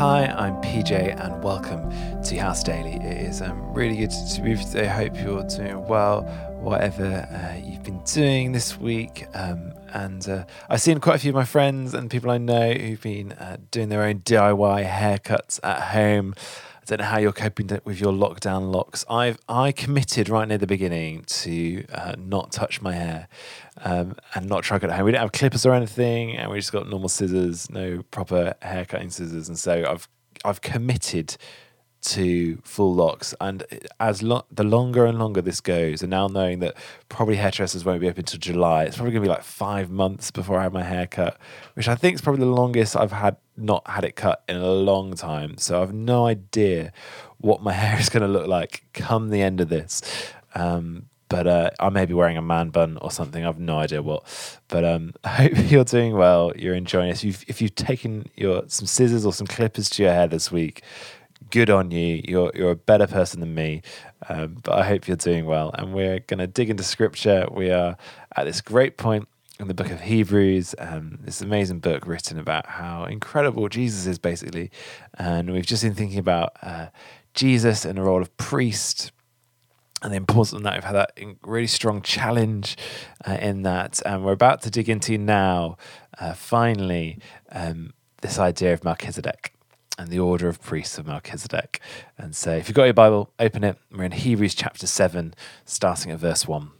Hi, I'm PJ, and welcome to House Daily. It is um, really good to be with you. I hope you're doing well, whatever uh, you've been doing this week. Um, and uh, I've seen quite a few of my friends and people I know who've been uh, doing their own DIY haircuts at home. I don't know how you're coping with your lockdown locks. I've I committed right near the beginning to uh, not touch my hair um, and not try it at home. We don't have clippers or anything, and we just got normal scissors, no proper hair cutting scissors. And so I've I've committed to full locks. And as lo- the longer and longer this goes, and now knowing that probably hairdressers won't be open until July, it's probably going to be like five months before I have my hair cut, which I think is probably the longest I've had not had it cut in a long time. So I've no idea what my hair is going to look like come the end of this. Um, but uh, I may be wearing a man bun or something. I've no idea what. But um, I hope you're doing well. You're enjoying this. You've, if you've taken your some scissors or some clippers to your hair this week, good on you. You're you're a better person than me. Um, but I hope you're doing well. And we're going to dig into scripture. We are at this great point in the book of Hebrews, um, this amazing book written about how incredible Jesus is, basically. And we've just been thinking about uh, Jesus in the role of priest and the importance of that. We've had that really strong challenge uh, in that. And we're about to dig into now, uh, finally, um, this idea of Melchizedek and the order of priests of Melchizedek. And so if you've got your Bible, open it. We're in Hebrews chapter 7, starting at verse 1.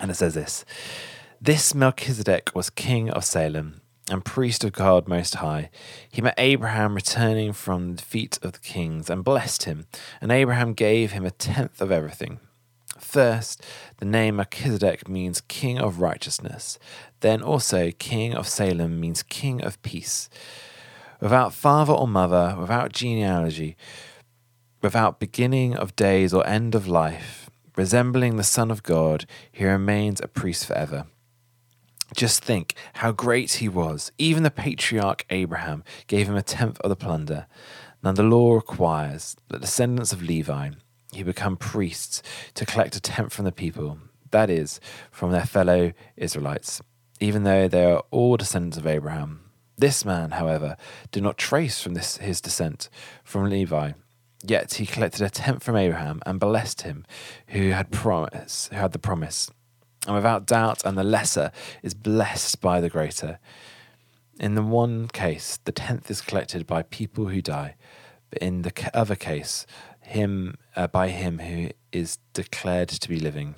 And it says this This Melchizedek was king of Salem and priest of God Most High. He met Abraham returning from the feet of the kings and blessed him, and Abraham gave him a tenth of everything. First, the name Melchizedek means king of righteousness. Then also, king of Salem means king of peace. Without father or mother, without genealogy, without beginning of days or end of life, resembling the Son of God, he remains a priest forever. Just think how great he was. Even the patriarch Abraham gave him a tenth of the plunder. Now the law requires that descendants of Levi he become priests to collect a tenth from the people, that is, from their fellow Israelites, even though they are all descendants of Abraham. This man, however, did not trace from this his descent from Levi. Yet he collected a tenth from Abraham and blessed him who had promise, who had the promise and without doubt, and the lesser is blessed by the greater. In the one case, the tenth is collected by people who die, but in the other case, him uh, by him who is declared to be living.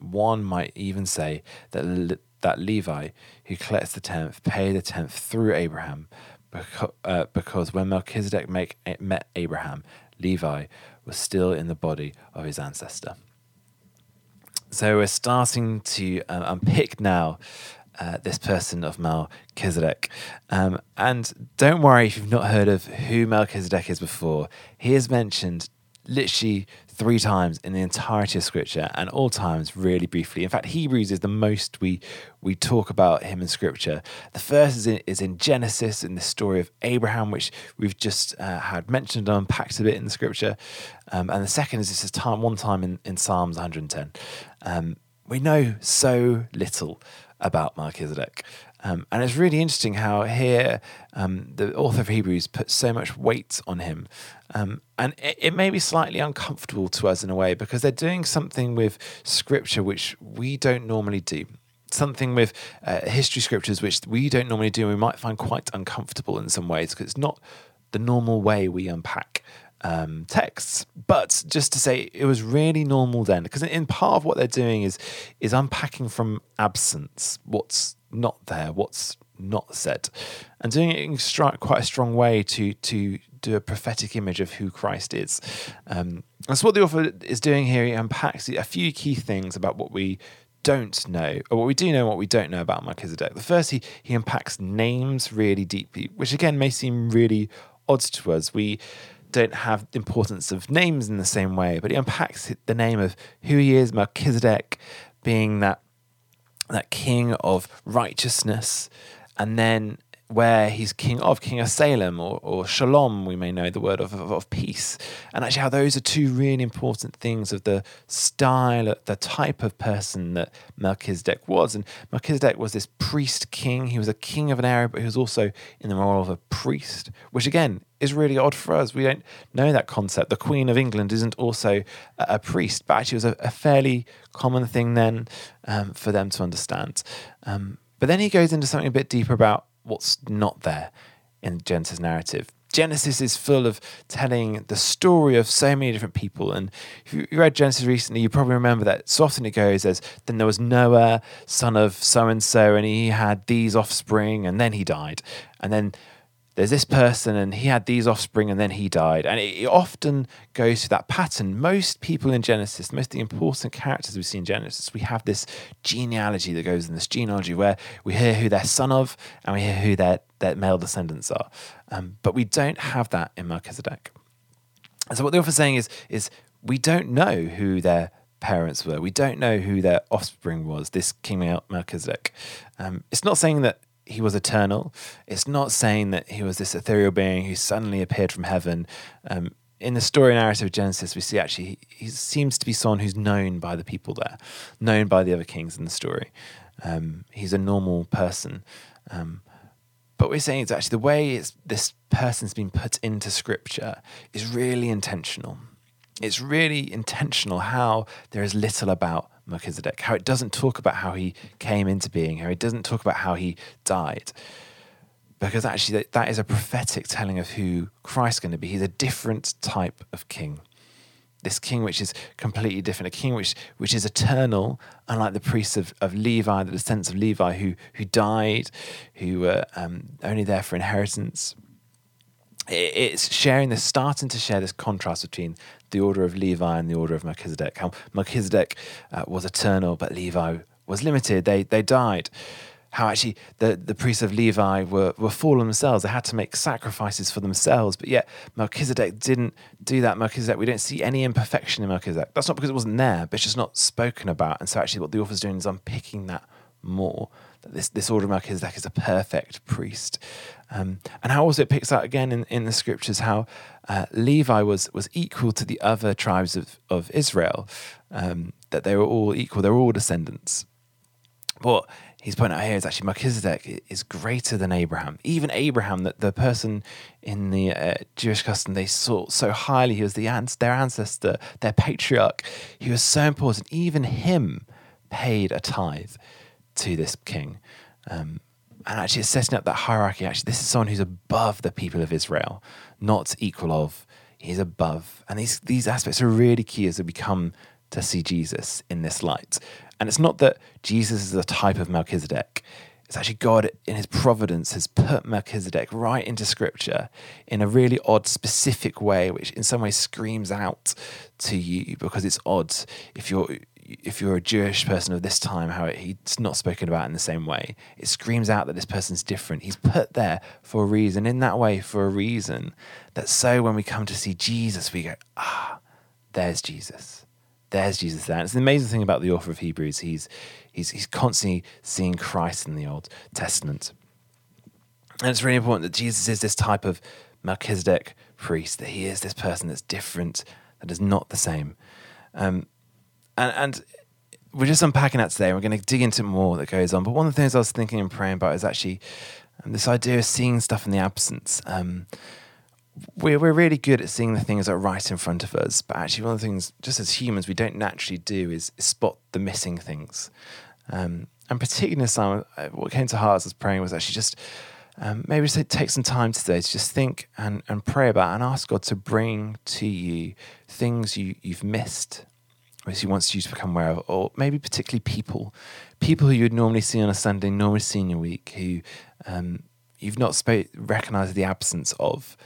One might even say that Le- that Levi, who collects the tenth, paid the tenth through Abraham, because, uh, because when Melchizedek make, met Abraham, Levi was still in the body of his ancestor. So we're starting to uh, unpick now uh, this person of Melchizedek. Um, and don't worry if you've not heard of who Melchizedek is before. He is mentioned literally three times in the entirety of scripture and all times really briefly. In fact hebrews is the most we we talk about him in scripture. The first is in, is in genesis in the story of abraham which we've just uh, had mentioned and unpacked a bit in the scripture. Um, and the second is this is time one time in, in psalms 110 um, we know so little about melchizedek um, and it's really interesting how here um, the author of Hebrews puts so much weight on him. Um, and it, it, may be slightly uncomfortable to us in a way because they're doing something with scripture which we don't normally do. Something with uh, history scriptures which we don't normally do, and we might find quite uncomfortable in some ways because it's not the normal way we unpack um, texts. But just to say, it was really normal then, because in part of what they're doing is is unpacking from absence what's not there, what's not said, and doing it in quite a strong way to to do a prophetic image of who Christ is. Um, that's what the author is doing here. He unpacks a few key things about what we don't know, or what we do know, and what we don't know about Melchizedek. The first, he he unpacks names really deeply, which again may seem really odd to us. We don't have importance of names in the same way, but he unpacks the name of who he is, Melchizedek, being that that king of righteousness, and then where he's king of, king of Salem, or, or Shalom, we may know the word of, of, of, peace. And actually, how those are two really important things of the style, the type of person that Melchizedek was. And Melchizedek was this priest king. He was a king of an area, but he was also in the role of a priest, which again is really odd for us. We don't know that concept. The Queen of England isn't also a, priest, but actually, it was a, a fairly common thing then um, for them to understand. Um, but then he goes into something a bit deeper about what's not there in Genesis narrative. Genesis is full of telling the story of so many different people. And if you read Genesis recently, you probably remember that so often it goes as then there was Noah, son of so and so, and he had these offspring, and then he died. And then there's this person and he had these offspring and then he died. And it, often goes to that pattern. Most people in Genesis, most of the important characters we see in Genesis, we have this genealogy that goes in this genealogy where we hear who they're son of and we hear who their, their male descendants are. Um, but we don't have that in Melchizedek. And so what the author's saying is, is we don't know who their parents were. We don't know who their offspring was, this King Melchizedek. Um, it's not saying that he was eternal. It's not saying that he was this ethereal being who suddenly appeared from heaven. Um, in the story narrative of Genesis, we see actually he, he, seems to be someone who's known by the people there, known by the other kings in the story. Um, he's a normal person. Um, but we're saying it's actually the way this person's been put into scripture is really intentional. It's really intentional how there is little about Melchizedek, how it doesn't talk about how he came into being, how it doesn't talk about how he died. Because actually, that, that is a prophetic telling of who Christ's going to be. He's a different type of king. This king, which is completely different, a king which, which is eternal, unlike the priests of, of Levi, the descendants of Levi, who, who died, who were um, only there for inheritance it's sharing this, starting to share this contrast between the order of Levi and the order of Melchizedek. How Melchizedek uh, was eternal, but Levi was limited. They they died. How actually the, the priests of Levi were, were fallen themselves. They had to make sacrifices for themselves, but yet Melchizedek didn't do that. Melchizedek, we don't see any imperfection in Melchizedek. That's not because it wasn't there, but it's just not spoken about. And so actually what the author's doing is unpicking that more this, this order of Melchizedek is a perfect priest. Um, and how also it picks out again in, in the scriptures how uh, Levi was, was equal to the other tribes of, of Israel, um, that they were all equal, they were all descendants. But he's pointing out here is actually Melchizedek is greater than Abraham. Even Abraham, that the person in the uh, Jewish custom they saw so highly, he was the their ancestor, their patriarch. He was so important. Even him paid a tithe to this king. Um, and actually, it's setting up that hierarchy. Actually, this is someone who's above the people of Israel, not equal of. He's above, and these these aspects are really key as we come to see Jesus in this light. And it's not that Jesus is a type of Melchizedek. It's actually God in his providence has put Melchizedek right into scripture in a really odd, specific way, which in some ways screams out to you because it's odd if you're if you're a Jewish person of this time, how he's not spoken about in the same way. It screams out that this person's different. He's put there for a reason, in that way for a reason. That so when we come to see Jesus, we go, ah, there's Jesus. There's Jesus there. And it's the amazing thing about the author of Hebrews. He's, he's, he's constantly seeing Christ in the Old Testament. And it's really important that Jesus is this type of Melchizedek priest, that he is this person that's different, that is not the same. Um, and, and we're just unpacking that today. We're going to dig into more that goes on. But one of the things I was thinking and praying about is actually um, this idea of seeing stuff in the absence. Um, we're, we're really good at seeing the things that are right in front of us. But actually, one of the things, just as humans, we don't naturally do is, spot the missing things. Um, and particularly Simon, uh, what came to heart as I was praying was actually just um, maybe just take some time today to just think and, and pray about and ask God to bring to you things you, you've missed which he wants you to become aware of, or maybe particularly people, people who you'd normally see on a Sunday, normally see in week, who um, you've not sp- recognized the absence of.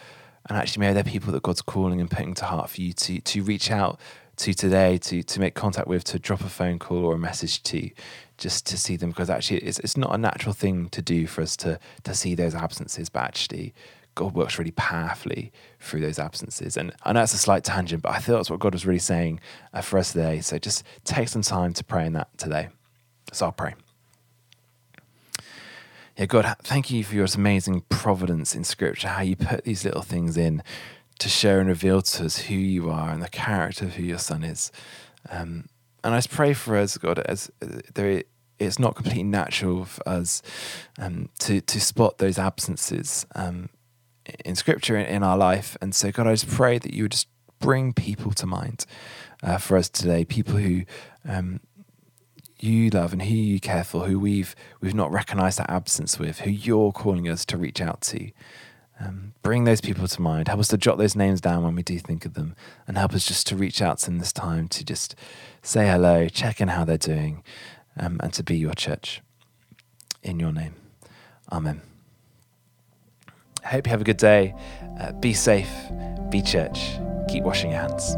And actually, maybe they're people that God's calling and putting to heart for you to, to reach out to today, to, to make contact with, to drop a phone call or a message to, just to see them. Because actually, it's, it's not a natural thing to do for us to, to see those absences, but actually, God works really powerfully through those absences. And I know it's a slight tangent, but I thought that's what God was really saying uh, for us today. So just take some time to pray in that today. So I'll pray. yeah, God, thank you for your amazing providence in Scripture, how you put these little things in to share and reveal to us who you are and the character of who your Son is. Um, and I just pray for us, God, as uh, there, it's not completely natural for us um, to to spot those absences um, in Scripture in, in, our life. And so, God, I just pray that you would just bring people to mind uh, for us today, people who um, you love and who you care for, who we've we've not recognised that absence with, who you're calling us to reach out to. Um, bring those people to mind. Help us to jot those names down when we do think of them, and help us just to reach out them this time to just say hello, check in how they're doing, um, and to be your church. In your name, Amen. I hope you have a good day. Uh, be safe. Be church. Keep washing your hands.